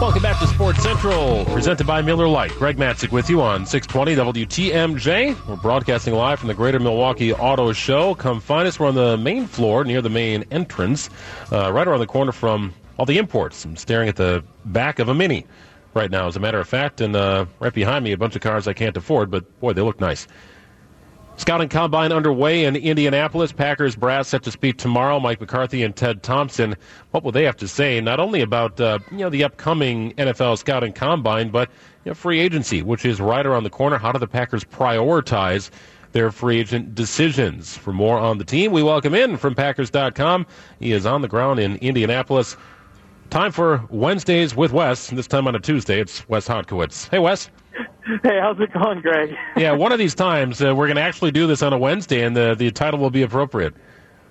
Welcome back to Sports Central, presented by Miller Lite. Greg Matzek with you on 620 WTMJ. We're broadcasting live from the Greater Milwaukee Auto Show. Come find us. We're on the main floor near the main entrance, uh, right around the corner from all the imports. I'm staring at the back of a Mini right now, as a matter of fact, and uh, right behind me, a bunch of cars I can't afford, but boy, they look nice. Scouting combine underway in Indianapolis. Packers brass set to speak tomorrow. Mike McCarthy and Ted Thompson. What will they have to say? Not only about uh, you know the upcoming NFL scouting combine, but you know, free agency, which is right around the corner. How do the Packers prioritize their free agent decisions? For more on the team, we welcome in from Packers.com. He is on the ground in Indianapolis. Time for Wednesdays with Wes. This time on a Tuesday, it's Wes Hodkiewicz. Hey, Wes. Hey, how's it going, Greg? yeah, one of these times uh, we're going to actually do this on a Wednesday, and the the title will be appropriate.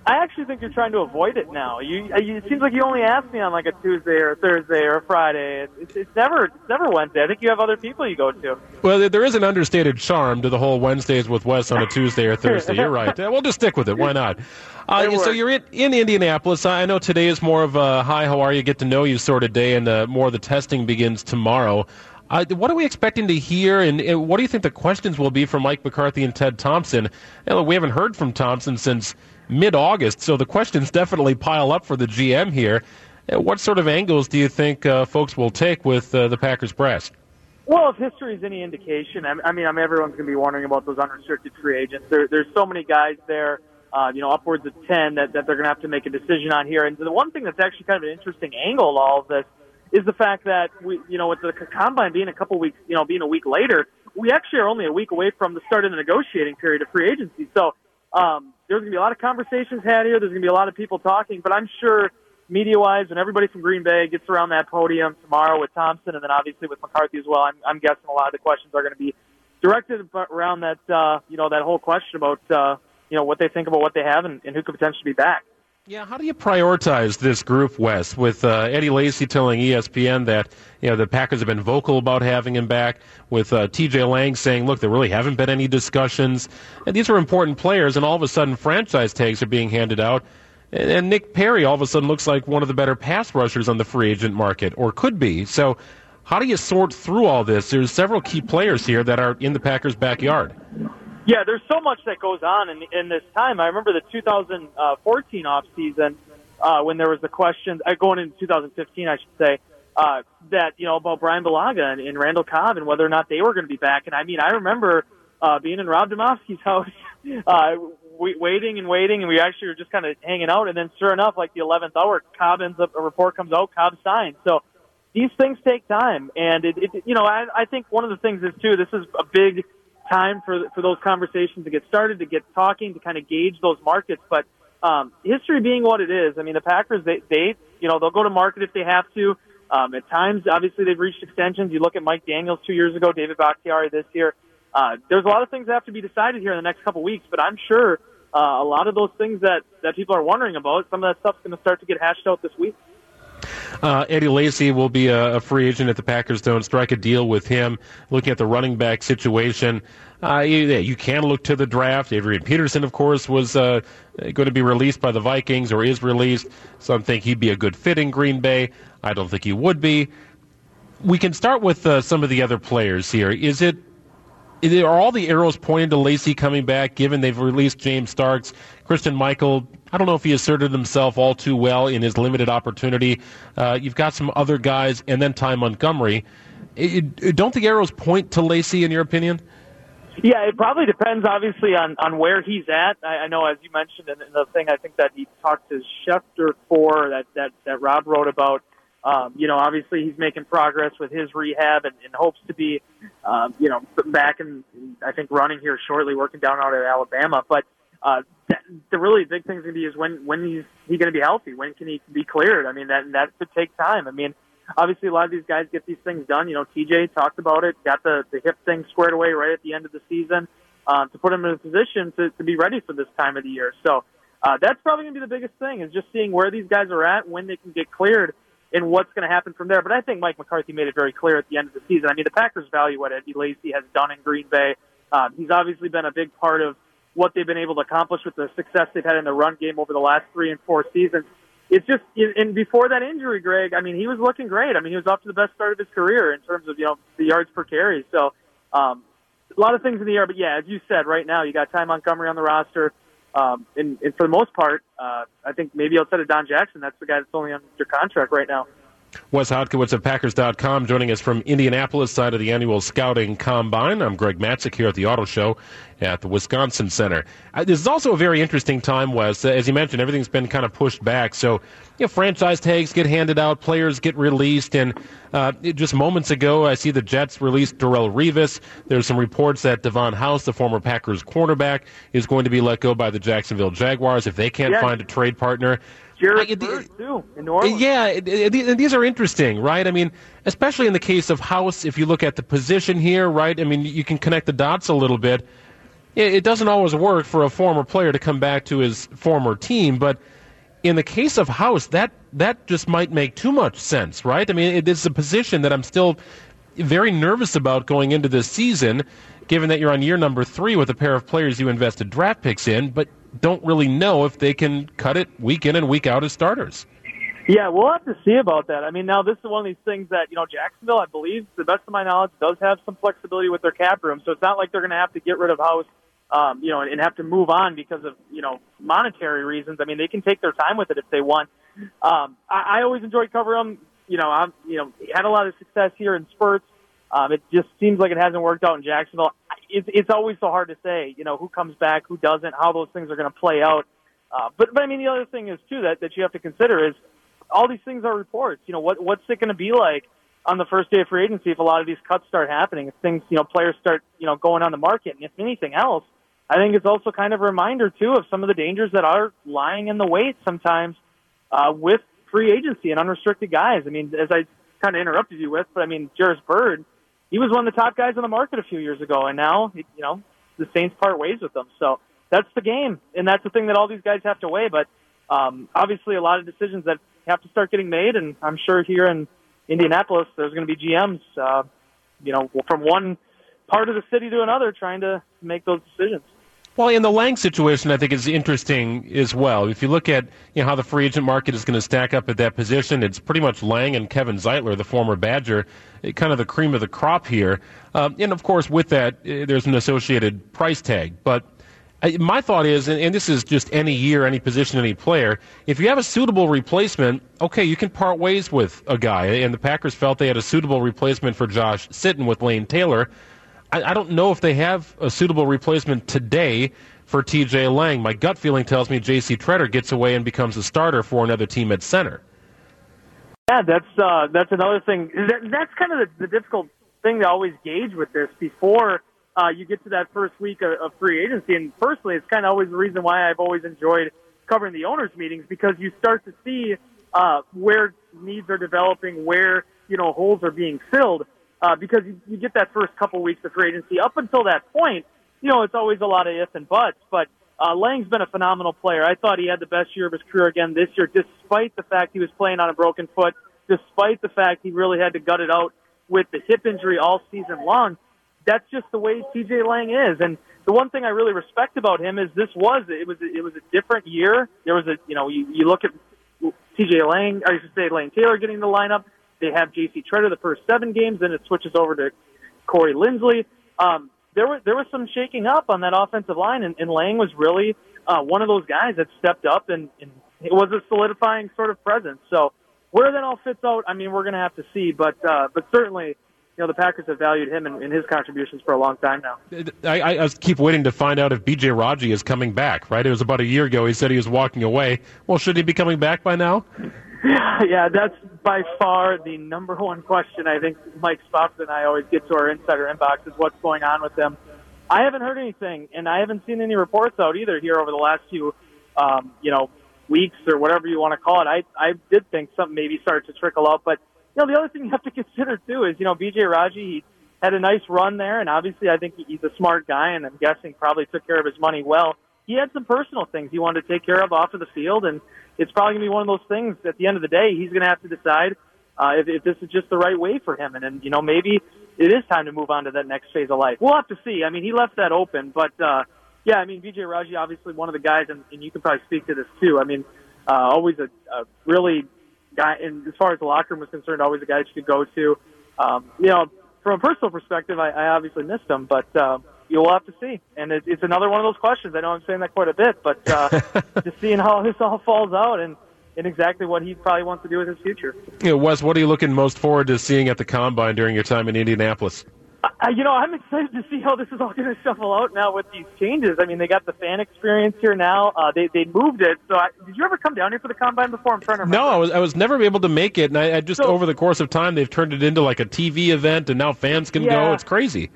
I actually think you're trying to avoid it now. You, uh, you it seems like you only ask me on like a Tuesday or a Thursday or a Friday. It's, it's never it's never Wednesday. I think you have other people you go to. Well, there is an understated charm to the whole Wednesdays with Wes on a Tuesday or Thursday. You're right. Uh, we'll just stick with it. Why not? Uh, so you're in, in Indianapolis. I know today is more of a hi, how are you, get to know you sort of day, and uh, more of the testing begins tomorrow. Uh, what are we expecting to hear, and, and, what do you think the questions will be from Mike McCarthy and Ted Thompson? we haven't heard from Thompson since mid-August, so the questions definitely pile up for the GM here. Uh, what sort of angles do you think uh, folks will take with uh, the Packers brass? Well, if history is any indication, I mean, I mean everyone's going to be wondering about those unrestricted free agents. There, there's so many guys there, uh, you know, upwards of 10 that, that they're going to have to make a decision on here. And the one thing that's actually kind of an interesting angle all of this is the fact that we, you know, with the combine being a couple weeks, you know, being a week later, we actually are only a week away from the start of the negotiating period of free agency. So um, there's going to be a lot of conversations had here. There's going to be a lot of people talking, but I'm sure media-wise, when everybody from Green Bay gets around that podium tomorrow with Thompson, and then obviously with McCarthy as well, I'm, I'm guessing a lot of the questions are going to be directed around that, uh, you know, that whole question about, uh, you know, what they think about what they have and, and who could potentially be back. Yeah, how do you prioritize this group, Wes? With uh, Eddie Lacy telling ESPN that you know the Packers have been vocal about having him back, with uh, T.J. Lang saying, "Look, there really haven't been any discussions," and these are important players, and all of a sudden franchise tags are being handed out, and, and Nick Perry all of a sudden looks like one of the better pass rushers on the free agent market, or could be. So, how do you sort through all this? There's several key players here that are in the Packers' backyard. Yeah, there's so much that goes on in, in this time. I remember the 2014 off season uh, when there was the question uh, going into 2015, I should say, uh, that you know about Brian Bulaga and, and Randall Cobb and whether or not they were going to be back. And I mean, I remember uh, being in Rob Demovsky's house, uh, we, waiting and waiting, and we actually were just kind of hanging out. And then, sure enough, like the 11th hour, Cobb ends up a report comes out, Cobb signed. So these things take time, and it, it you know, I, I think one of the things is too. This is a big time for for those conversations to get started, to get talking, to kind of gauge those markets. But um, history being what it is, I mean, the Packers they they you know they'll go to market if they have to. Um, at times, obviously, they've reached extensions. You look at Mike Daniels two years ago, David Bakhtiari this year. Uh, there's a lot of things that have to be decided here in the next couple weeks, but I'm sure uh, a lot of those things that that people are wondering about, some of that stuff's going to start to get hashed out this week. Uh, Eddie Lacy will be a, a, free agent if the Packers don't strike a deal with him. Looking at the running back situation, uh, you, you, can look to the draft. Adrian Peterson, of course, was uh, going to be released by the Vikings or is released. Some think he'd be a good fit in Green Bay. I don't think he would be. We can start with uh, some of the other players here. Is it are all the arrows pointing to Lacy coming back, given they've released James Starks, Christine Michael? I don't know if he asserted himself all too well in his limited opportunity. Uh, you've got some other guys, and then Ty Montgomery. It, it, don't the arrows point to Lacy, in your opinion? Yeah, it probably depends, obviously, on on where he's at. I, I know, as you mentioned in the thing, I think that he talked to Schefter for that that that Rob wrote about. Um, you know, obviously he's making progress with his rehab and, and hopes to be, um, you know, back and I think, running here shortly, working down out at Alabama. But uh, that, the really big thing is going to be is when when he's he going to be healthy? When can he be cleared? I mean, that that could take time. I mean, obviously a lot of these guys get these things done. You know, TJ talked about it, got the the hip thing squared away right at the end of the season uh, to put him in a position to to be ready for this time of the year. So. Uh, that's probably going to be the biggest thing is just seeing where these guys are at, when they can get cleared, and what's going to happen from there. But I think Mike McCarthy made it very clear at the end of the season. I mean, the Packers value what Eddie Lacy has done in Green Bay. Um, he's obviously been a big part of what they've been able to accomplish with the success they've had in the run game over the last three and four seasons. it's just and before that injury, Greg. I mean, he was looking great. I mean, he was off to the best start of his career in terms of you know the yards per carry. So um, a lot of things in the air, but yeah, as you said, right now you got Ty Montgomery on the roster. Um, and, and for the most part, uh, I think maybe outside of Don Jackson, that's the guy that's only under contract right now. Wes Hodkiewicz of Packers.com joining us from Indianapolis side of the annual scouting combine. I'm Greg Matzek here at the Auto Show at the Wisconsin Center. Uh, this is also a very interesting time, Wes. Uh, as you mentioned, everything's been kind of pushed back. So, you know, franchise tags get handed out, players get released, and uh, just moments ago, I see the Jets released Darrelle Revis. There's some reports that Davon House, the former Packers cornerback, is going to be let go by the Jacksonville Jaguars if they can't yes. find a trade partner. Jairus Byrd, too, in New Orleans. Yeah, it, it, these are interesting, right? I mean, especially in the case of House, if you look at the position here, right? I mean, you can connect the dots a little bit. It, it doesn't always work for a former player to come back to his former team, but in the case of House, that that just might make too much sense, right? I mean, it is a position that I'm still very nervous about going into this season, given that you're on year number three with a pair of players you invested draft picks in, but don't really know if they can cut it week in and week out as starters. Yeah, we'll have to see about that. I mean, now this is one of these things that, you know, Jacksonville, I believe, to the best of my knowledge, does have some flexibility with their cap room. So it's not like they're going to have to get rid of House, um, you know, and, have to move on because of, you know, monetary reasons. I mean, they can take their time with it if they want. Um, I, I always enjoyed covering them. You know, I've, you know, had a lot of success here in spurts. Um, it just seems like it hasn't worked out in Jacksonville. It's, it's always so hard to say, you know, who comes back, who doesn't, how those things are going to play out. Uh, but, but I mean, the other thing is too that, that you have to consider is all these things are reports. You know, what, what's it going to be like on the first day of free agency if a lot of these cuts start happening, if things, you know, players start, you know, going on the market. And if anything else, I think it's also kind of a reminder too of some of the dangers that are lying in the wait sometimes, uh, with free agency and unrestricted guys. I mean, as I kind of interrupted you with, but I mean, Jairus Byrd, he was one of the top guys on the market a few years ago, and now you know the Saints part ways with them. So that's the game, and that's the thing that all these guys have to weigh. But um, obviously, a lot of decisions that have to start getting made, and I'm sure here in Indianapolis, there's going to be GMs, uh, you know, from one part of the city to another, trying to make those decisions. Well, in the Lang situation, I think is interesting as well. If you look at you know, how the free agent market is going to stack up at that position, it's pretty much Lang and Kevin Zeitler, the former Badger, eh, kind of the cream of the crop here. Um, and of course, with that, uh, there's an associated price tag. But uh, my thought is, and, and this is just any year, any position, any player, if you have a suitable replacement, okay, you can part ways with a guy. And the Packers felt they had a suitable replacement for Josh Sitton with Lane Taylor. I, I don't know if they have a suitable replacement today for TJ Lang. My gut feeling tells me J.C. Tretter gets away and becomes a starter for another team at center. Yeah, that's uh, that's another thing. That, that's kind of the, the difficult thing to always gauge with this before uh, you get to that first week of, of free agency. And personally, it's kind of always the reason why I've always enjoyed covering the owners' meetings because you start to see uh, where needs are developing, where you know holes are being filled uh, because you, you get that first couple weeks of free agency. Up until that point, you know, it's always a lot of ifs and buts, but uh, Lang's been a phenomenal player. I thought he had the best year of his career again this year, despite the fact he was playing on a broken foot, despite the fact he really had to gut it out with the hip injury all season long. That's just the way TJ Lang is. And the one thing I really respect about him is this was it was it was a different year. There was a you know you, you look at TJ Lang, or I should say Lane Taylor getting the lineup. They have J.C. Tretter the first seven games, then it switches over to Corey Linsley. Um, there was there was some shaking up on that offensive line, and, and Lang was really uh, one of those guys that stepped up and, and it was a solidifying sort of presence. So where that all fits out, I mean, we're going to have to see, but uh, but certainly. You know the Packers have valued him and, and his contributions for a long time now. I, I keep waiting to find out if B.J. Raji is coming back. Right, it was about a year ago. He said he was walking away. Well, should he be coming back by now? Yeah, that's by far the number one question I think Mike Spofford and I always get to our insider inbox is what's going on with them. I haven't heard anything, and I haven't seen any reports out either here over the last few, um, you know, weeks or whatever you want to call it. I I did think something maybe started to trickle out, but you know, the other thing you have to consider too is you know B.J. Raji he had a nice run there, and obviously I think he's a smart guy, and I'm guessing probably took care of his money well. He had some personal things he wanted to take care of off of the field, and it's probably going to be one of those things. At the end of the day, he's going to have to decide uh, if, if this is just the right way for him, and then you know maybe it is time to move on to that next phase of life. We'll have to see. I mean, he left that open, but uh, yeah, I mean, BJ Raji obviously one of the guys, and, and you can probably speak to this too. I mean, Uh, always a, a really guy, and as far as the locker room was concerned, always a guy that you could go to. Um, you know, from a personal perspective, I, I obviously missed him, but uh, you'll have to see. And it, it's another one of those questions. I know I'm saying that quite a bit, but uh, just seeing how this all falls out and and exactly what he probably wants to do with his future. Yeah, Wes, what are you looking most forward to seeing at the combine during your time in Indianapolis? You know, I'm excited to see how this is all going to shuffle out now with these changes. I mean, they got the fan experience here now. Uh, they they moved it. So, I, did you ever come down here for the combine before? I'm trying to remember. No, I was I was never able to make it, and I, I just So- over the course of time they've turned it into like a TV event, and now fans can go. It's crazy.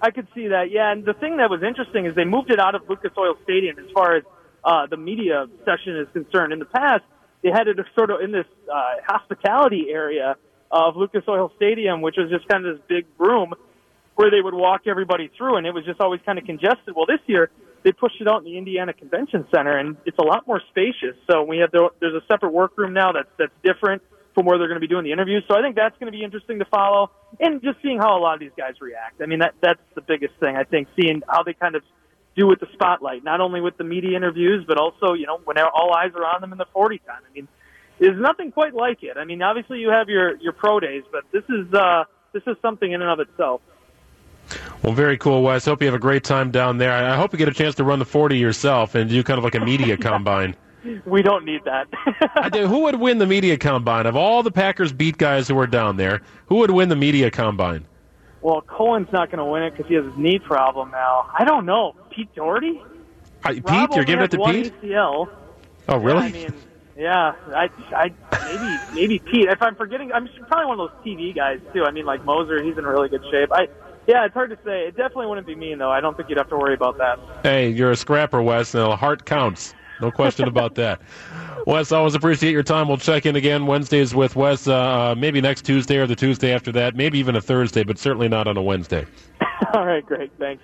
I could see that. Yeah, and the thing that was interesting is they moved it out of Lucas Oil Stadium as far as uh, the media session is concerned. In the past, they had it sort of in this uh, hospitality area of Lucas Oil Stadium, which was just kind of this big room where they would walk everybody through, and it was just always kind of congested. Well, this year they pushed it out in the Indiana Convention Center, and it's a lot more spacious. So we have the, there's a separate workroom now that's that's different from where they're going to be doing the interviews. So I think that's going to be interesting to follow, and just seeing how a lot of these guys react. I mean, that that's the biggest thing. I think seeing how they kind of do with the spotlight, not only with the media interviews, but also you know when all eyes are on them in the 40 time. I mean, there's nothing quite like it. I mean, obviously you have your your pro days, but this is uh this is something in and of itself. Well, very cool, Wes. Hope you have a great time down there. I I hope you get a chance to run the 40 yourself and do kind of like a media combine. We don't need that. Do- who would win the media combine of all the Packers beat guys who are down there? Who would win the media combine? well, Cohen's not going to win it because he has his knee problem now. I don't know. Pete Dougherty? Uh, Pete, Rob you're giving it to Pete? ACL. Oh, really? I mean, yeah, I, I maybe maybe Pete. If I'm forgetting, I'm probably one of those TV guys too. I mean, like Moser, he's in really good shape. I yeah, it's hard to say. It definitely wouldn't be me though. I don't think you'd have to worry about that. Hey, you're a scrapper, Wes. and a heart counts. No question about that. Wes, I always appreciate your time. We'll check in again Wednesdays with Wes, uh, maybe next Tuesday or the Tuesday after that, maybe even a Thursday, but certainly not on a Wednesday. All right, great. Thanks.